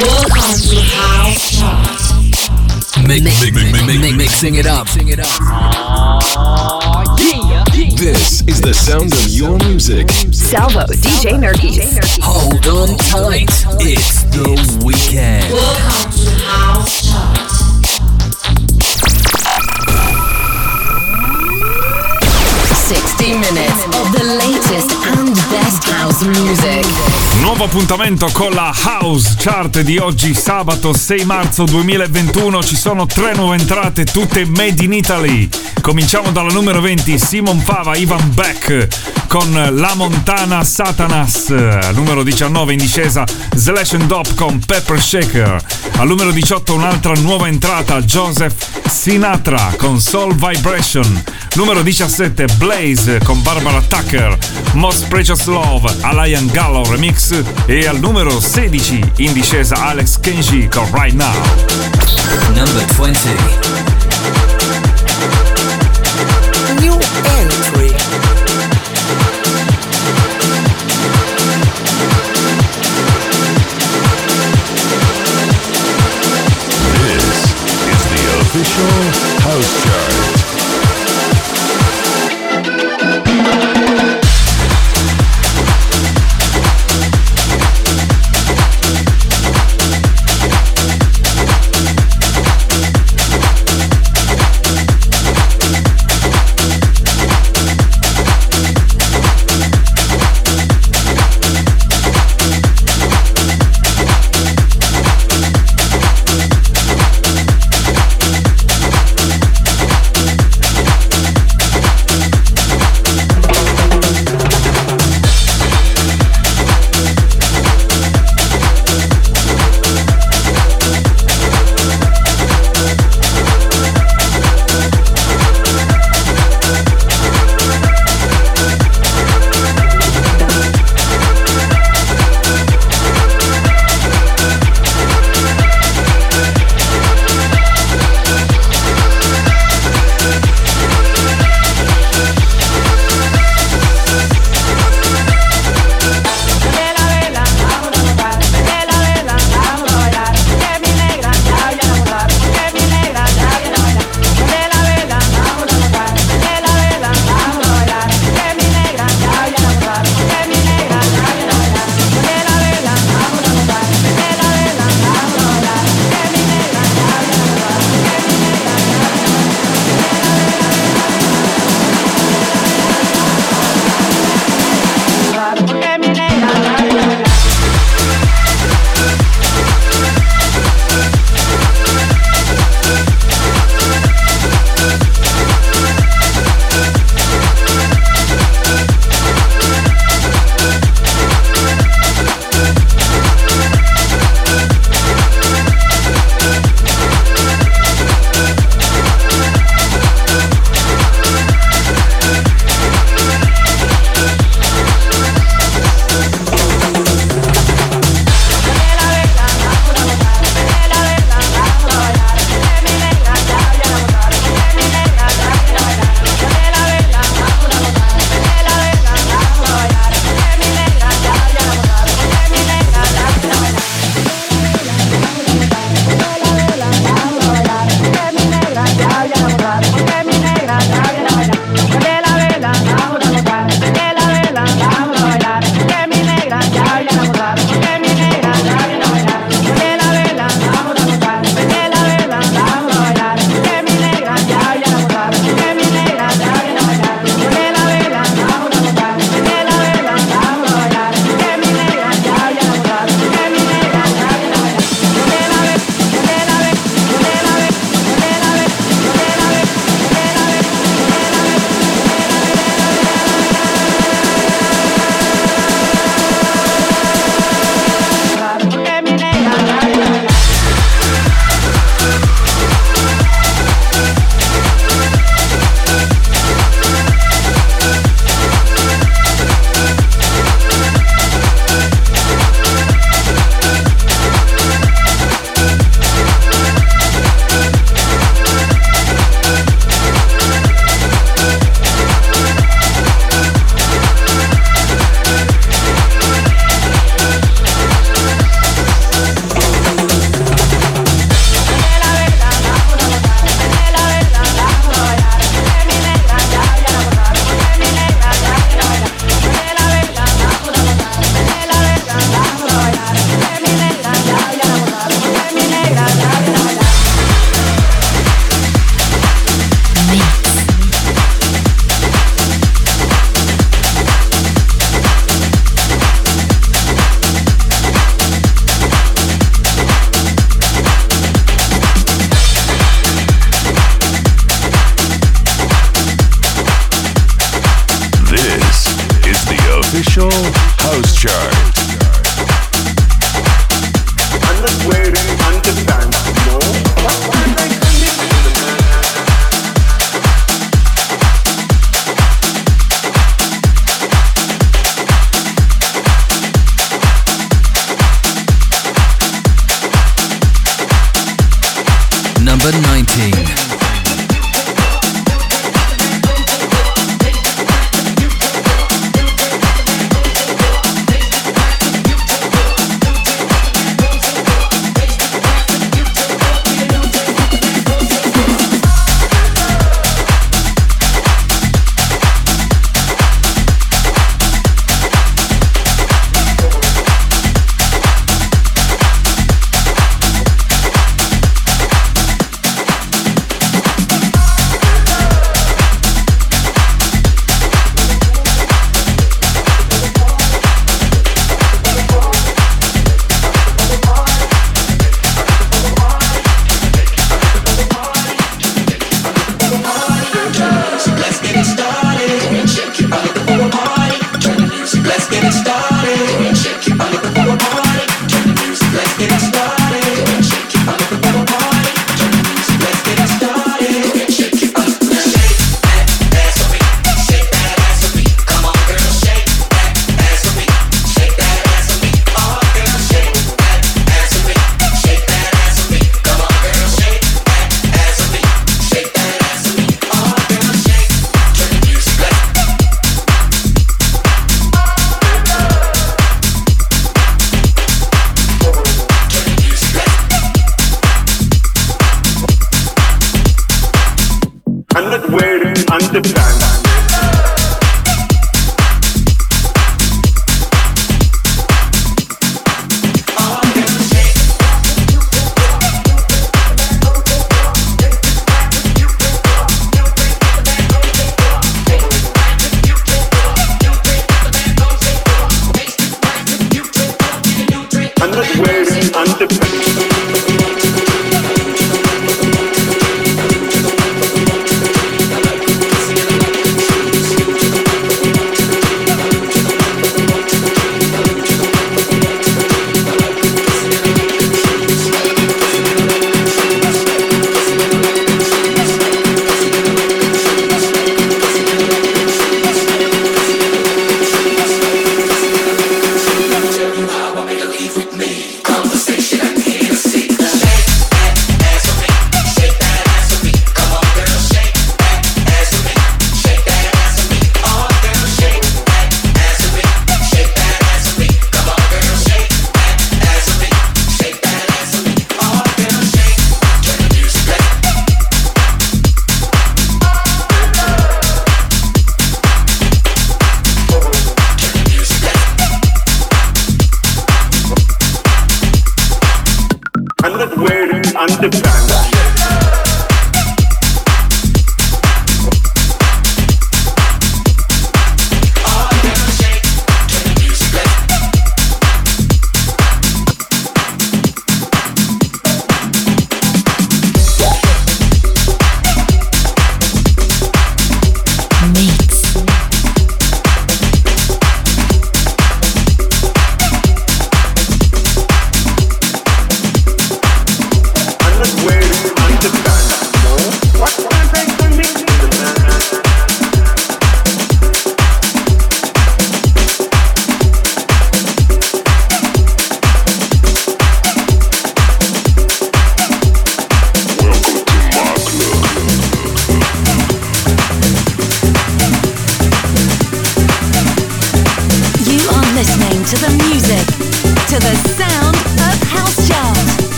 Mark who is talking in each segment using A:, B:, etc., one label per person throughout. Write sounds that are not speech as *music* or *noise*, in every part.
A: Mix, mix, mix, mix, mixing it up.
B: This is the sound of your music.
C: Salvo, DJ Nerkis.
A: Hold on tight. It's the weekend.
D: Welcome to House Chart.
C: 60 minutes of the latest and best house music.
E: Nuovo appuntamento con la House Chart di oggi, sabato 6 marzo 2021. Ci sono tre nuove entrate, tutte made in Italy. Cominciamo dalla numero 20, Simon Fava, Ivan Beck con La Montana Satanas. Numero 19 in discesa, Slash and Dop con Pepper Shaker. Al numero 18 un'altra nuova entrata, Joseph Sinatra con Soul Vibration. Numero 17, Blaze con Barbara Tucker, Most Precious Love, Alain Gallo Remix e al numero 16 in discesa Alex Kenji con Right Now.
A: Number 20.
B: House
A: Show.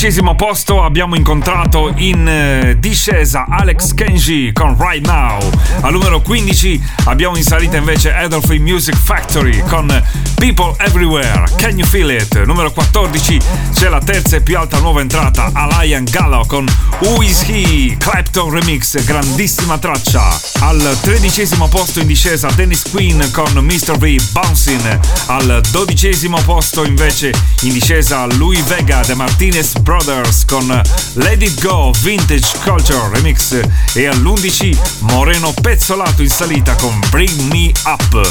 E: Sedicesimo posto abbiamo incontrato in eh, discesa Alex Kenji con Right Now. Al numero 15 abbiamo in salita invece Adolph Music Factory con People Everywhere, Can You Feel It? Numero 14 c'è la terza e più alta nuova entrata Alain Gallo con Who Is He? Clapton Remix, grandissima traccia. Al tredicesimo posto in discesa Dennis Queen con Mr. V Bouncing. Al dodicesimo posto invece in discesa Louis Vega De Martinez Brothers con Let It Go Vintage Culture Remix e all'11 Moreno Pezzolato in salita con Bring Me Up.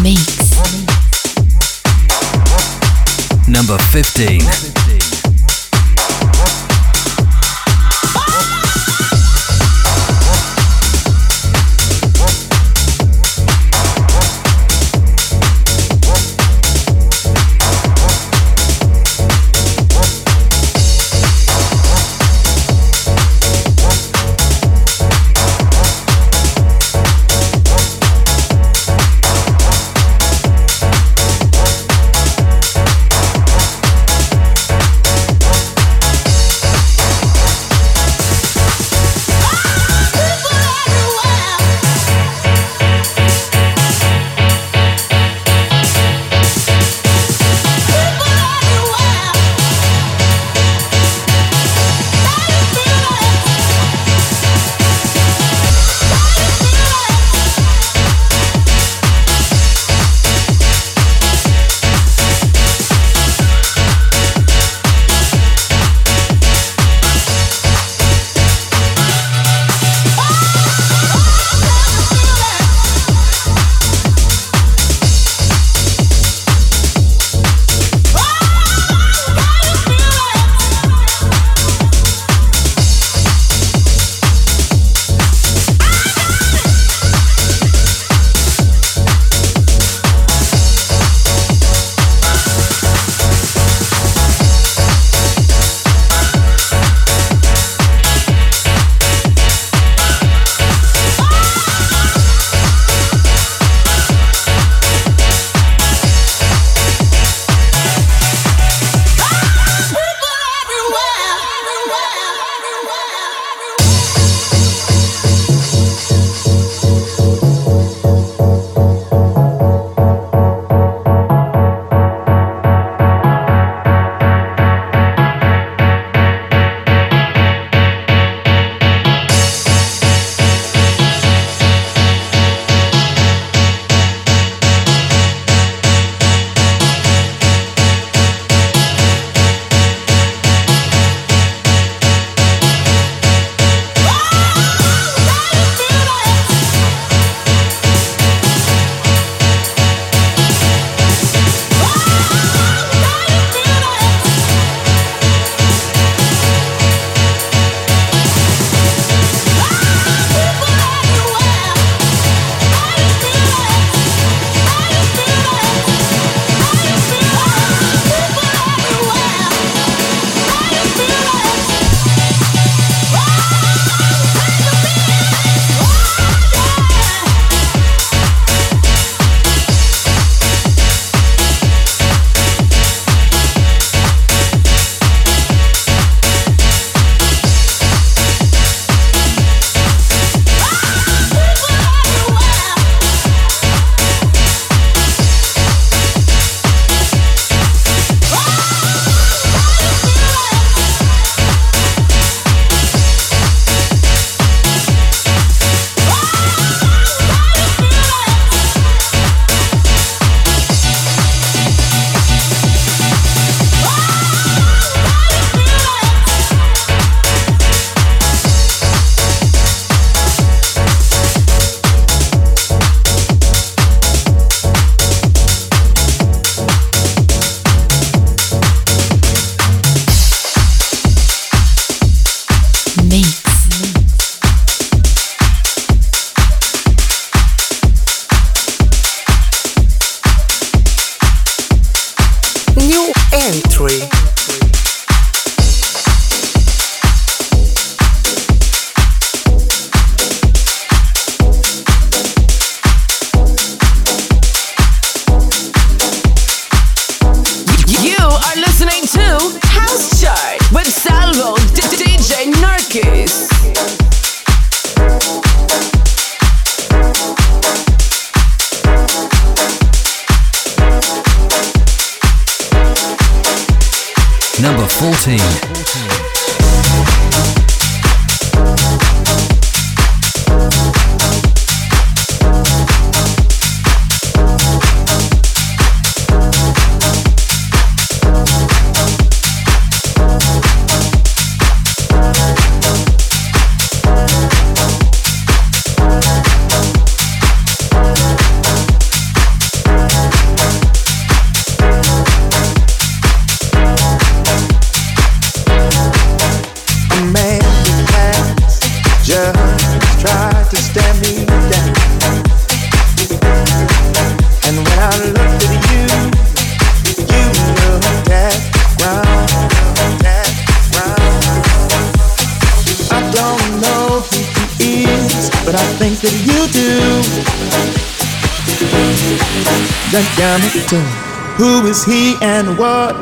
C: Mix.
A: Number 15.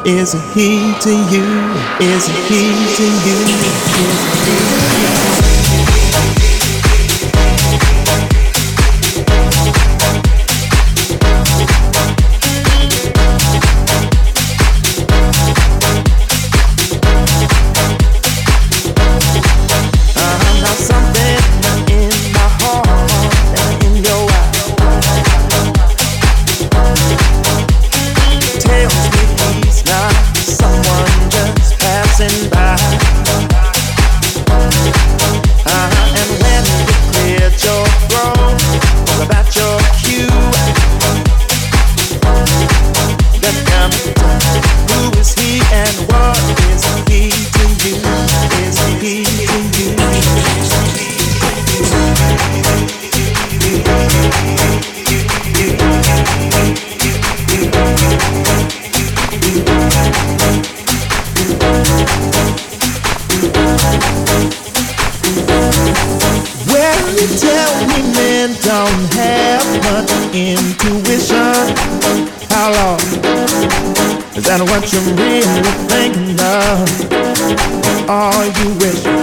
F: Is it he to you? Is he to you? Is he to you? what you really thinking of? Are you wishing?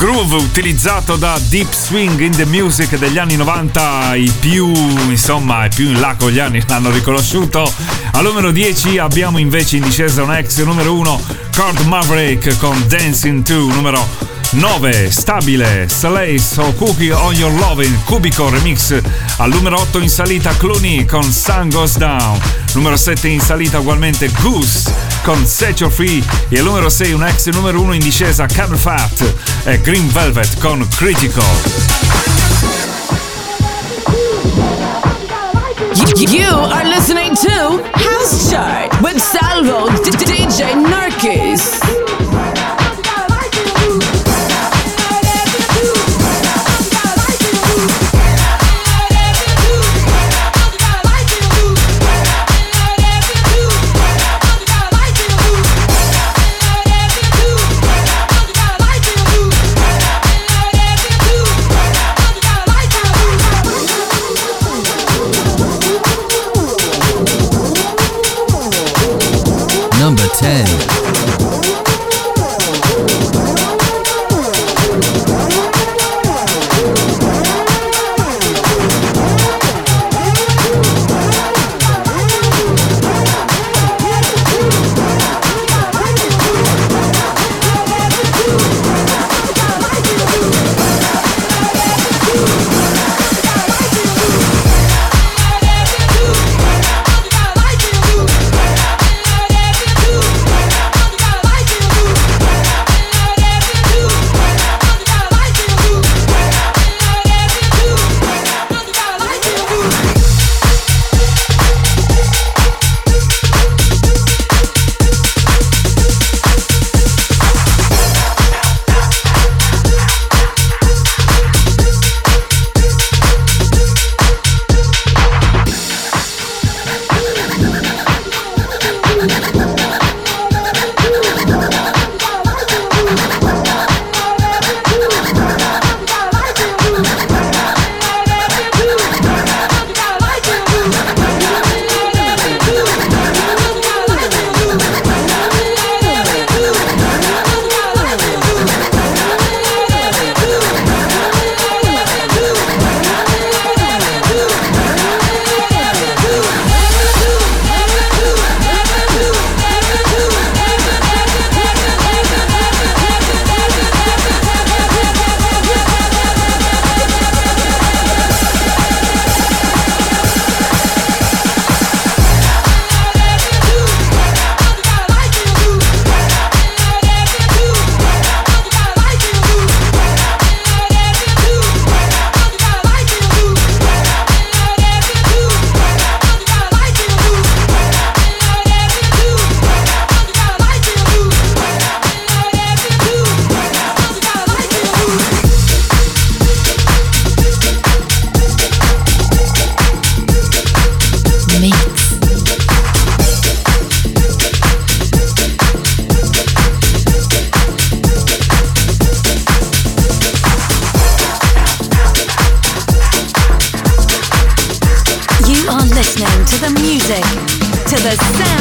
E: Groove utilizzato da Deep Swing in the Music degli anni 90, i più, insomma, i più in là con gli anni *laughs* l'hanno riconosciuto. Al numero 10 abbiamo invece in discesa un ex numero 1, Cord Maverick con Dancing 2, numero 9 stabile Slace o Cookie on Your Loving Cubico Remix. Al numero 8 in salita Clooney con Sun Goes Down. Numero 7 in salita ugualmente Goose con Set Your Free. E al numero 6 un ex numero 1 in discesa Camel Fat e Green Velvet con Critical
G: You are listening to House Chart with Salvo DJ Narkis.
A: music to
C: the sound.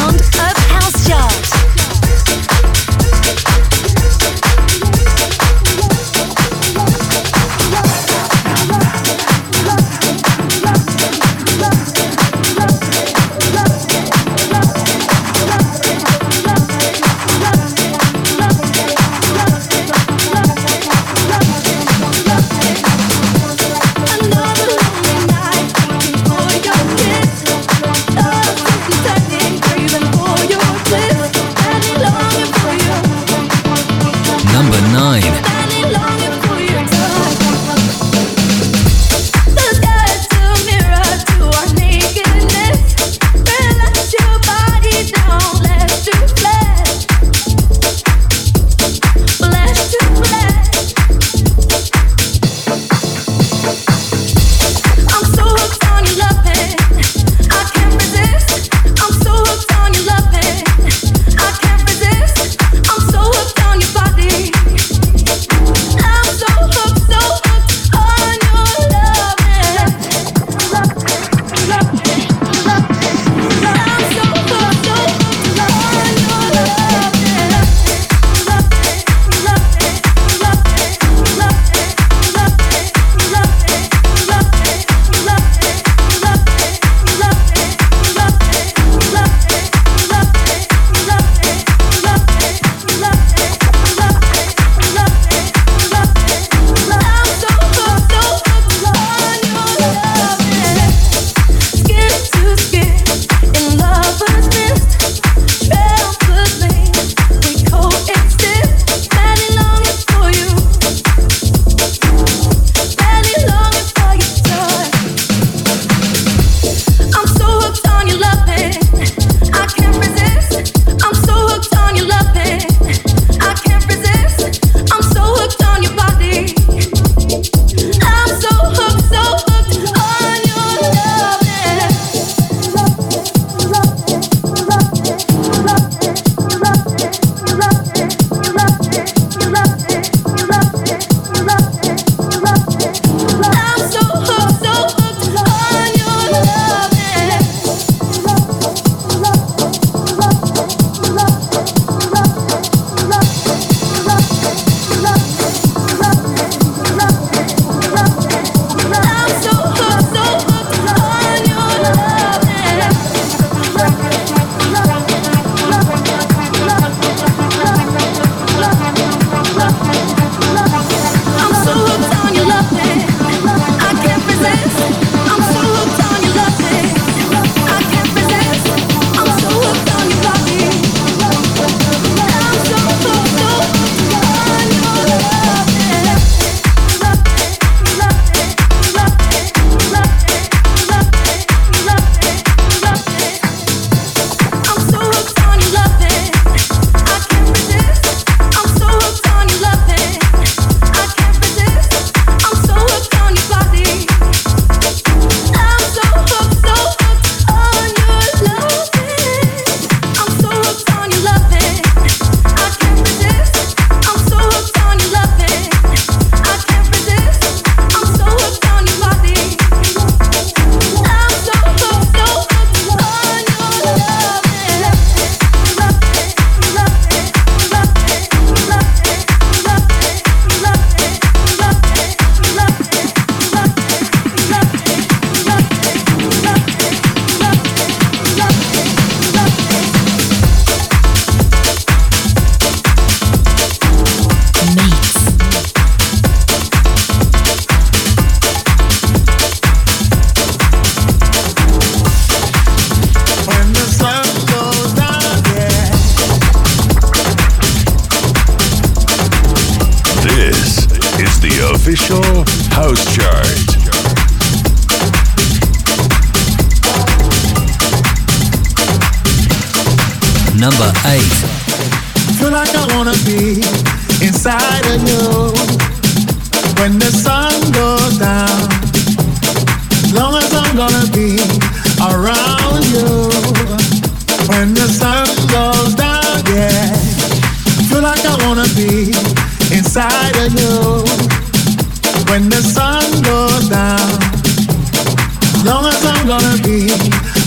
H: Gonna be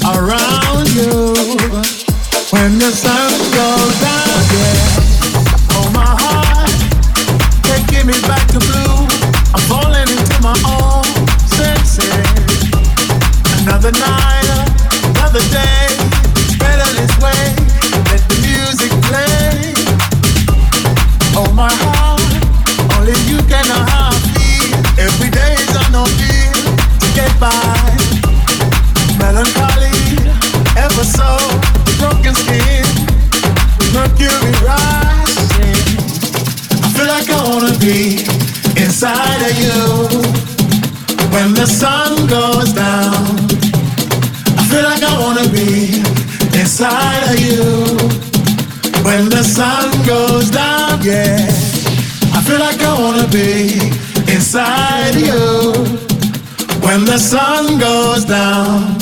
H: around you. When the sun goes down, yeah. Oh my heart, can't give me back to blue. I'm falling into my own senses. Another night, another day. Melancholy, ever so broken skin, mercury rising. I feel like I wanna be inside of you when the sun goes down. I feel like I wanna be inside of you when the sun goes down. Yeah, I feel like I wanna be inside of you when the sun goes down.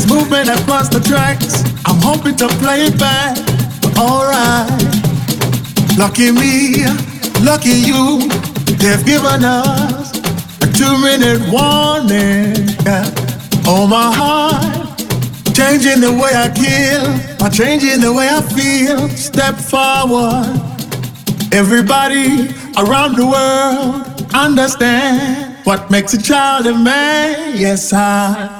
H: There's movement across the tracks. I'm hoping to play it back, alright. Lucky me, lucky you, they've given us a two-minute warning. Yeah. Oh my heart, changing the way I kill, I'm changing the way I feel. Step forward. Everybody around the world understand what makes a child a man. Yes, I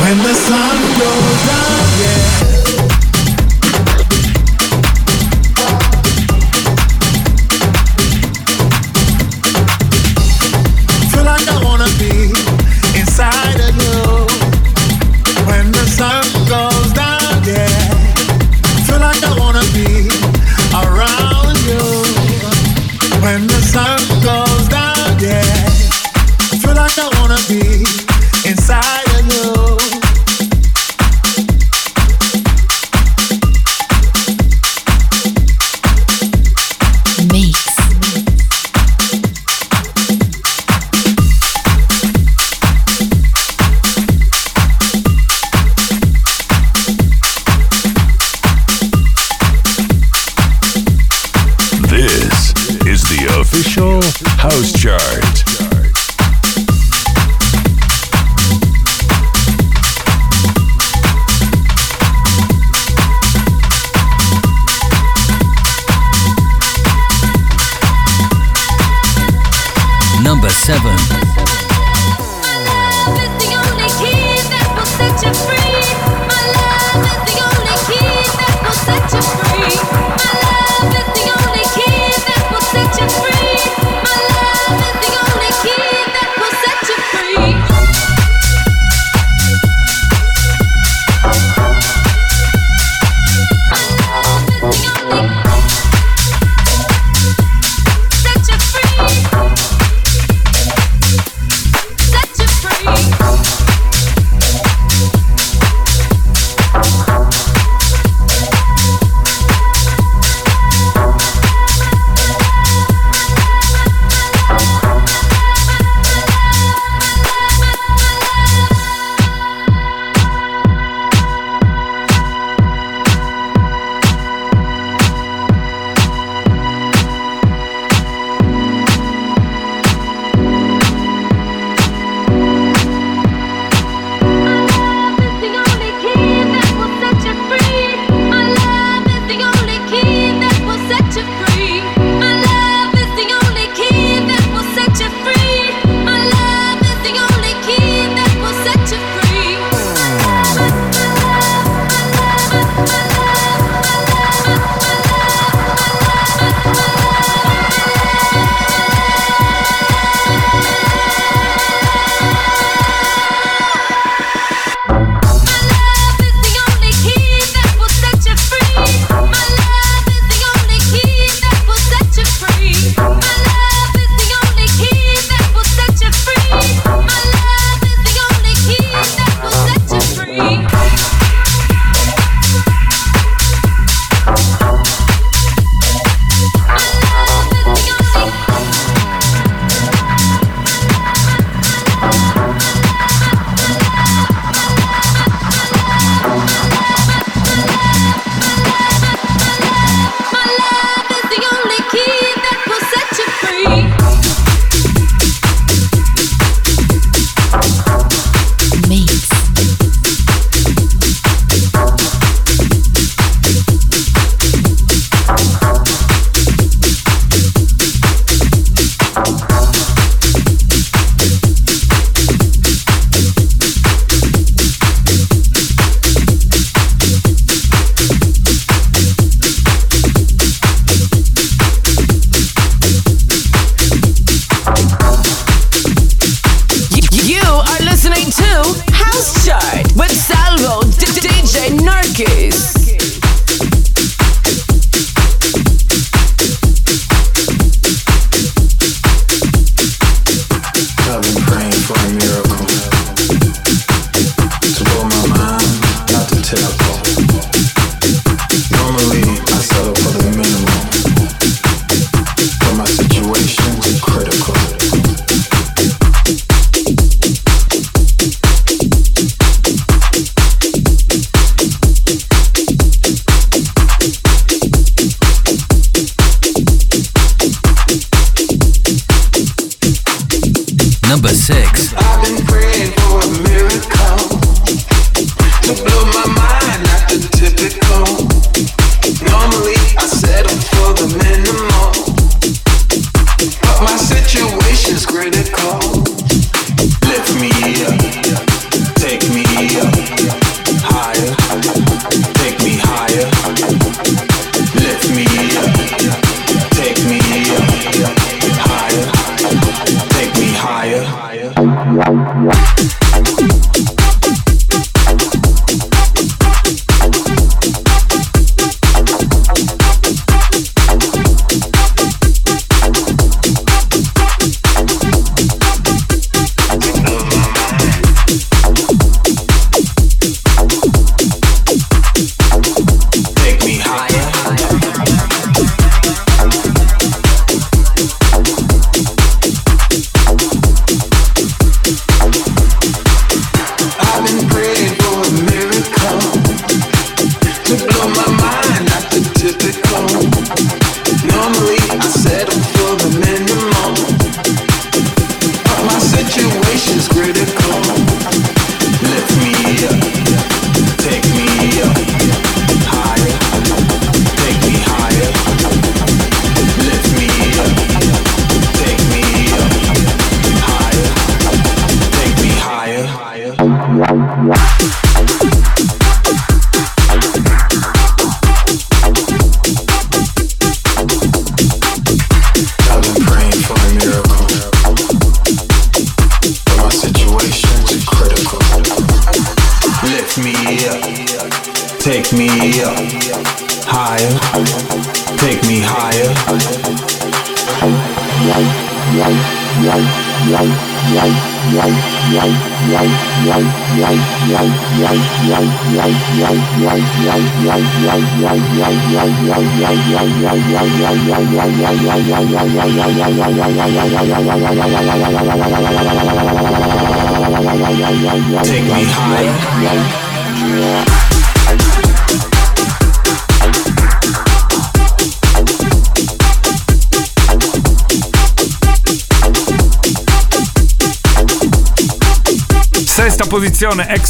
H: when the sun goes down, yeah.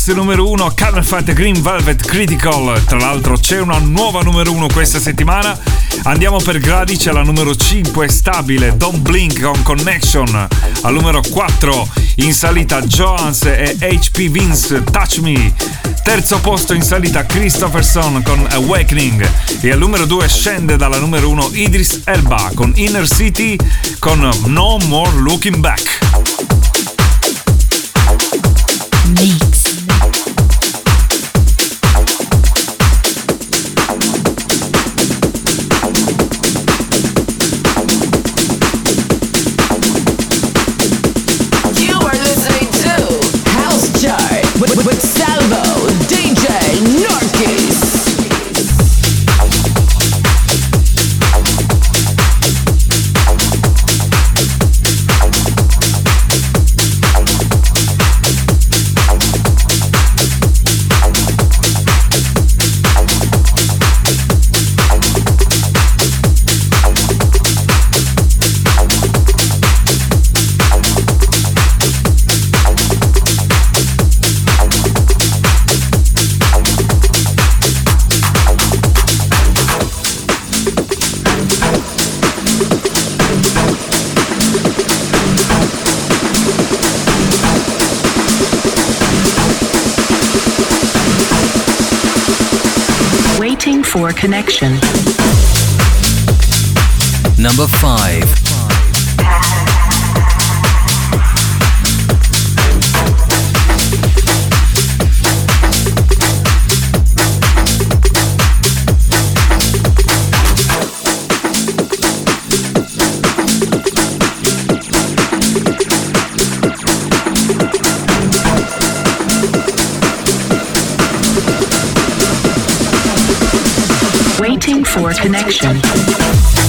E: Numero 1, Carmen Fat Green Velvet Critical. Tra l'altro c'è una nuova numero 1 questa settimana. Andiamo per gradi, c'è la numero 5, stabile, Don't Blink con Connection. Al numero 4, in salita Joans e HP Vince, Touch Me. Terzo posto in salita Christopherson con Awakening. E al numero 2 scende dalla numero 1 Idris Elba con Inner City con No More Looking Back.
G: for
A: Number 5.
I: your connection.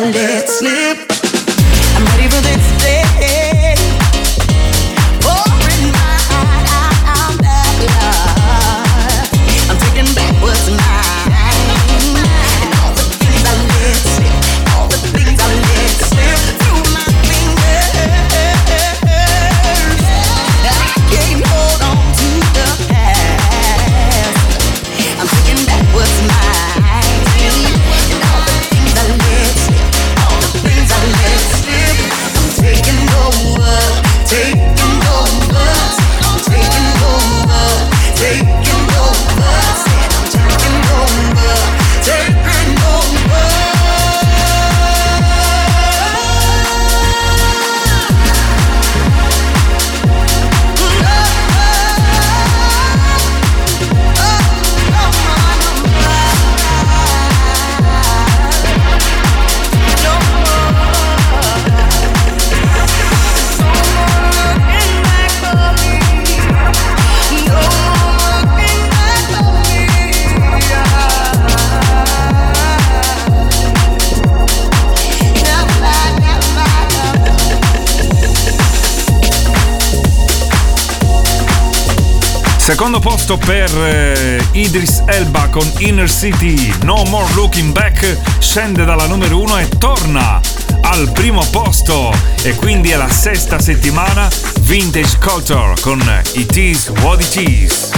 H: let it slip. I'm ready for this.
E: Secondo posto per eh, Idris Elba con Inner City, No More Looking Back, scende dalla numero 1 e torna al primo posto e quindi è la sesta settimana Vintage Culture con It Is What It Is.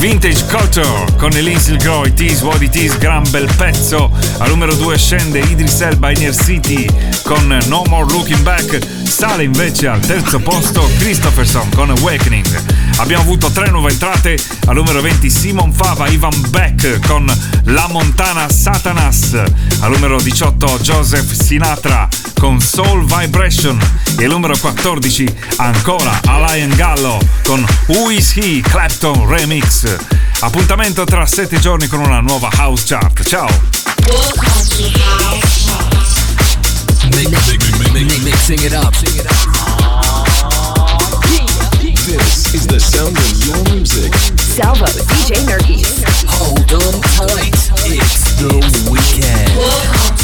E: Vintage Culture con Elise Grow, It is what it is, gran bel pezzo. Al numero 2 scende Idris Elba Inner City con No More Looking Back. Sale invece al terzo posto Christopherson con Awakening. Abbiamo avuto tre nuove entrate. Al numero 20 Simon Fava, Ivan Beck con La Montana Satanas. Al numero 18 Joseph Sinatra con Soul Vibration. E al numero 14 ancora Alain Gallo con Who Is He Clapton Remix. Appuntamento tra 7 giorni con una nuova House Chart. Ciao!
A: Mixing it up.
B: This is the sound of your music.
C: Salvo, DJ Nerkis.
A: Hold on tight. It's the weekend.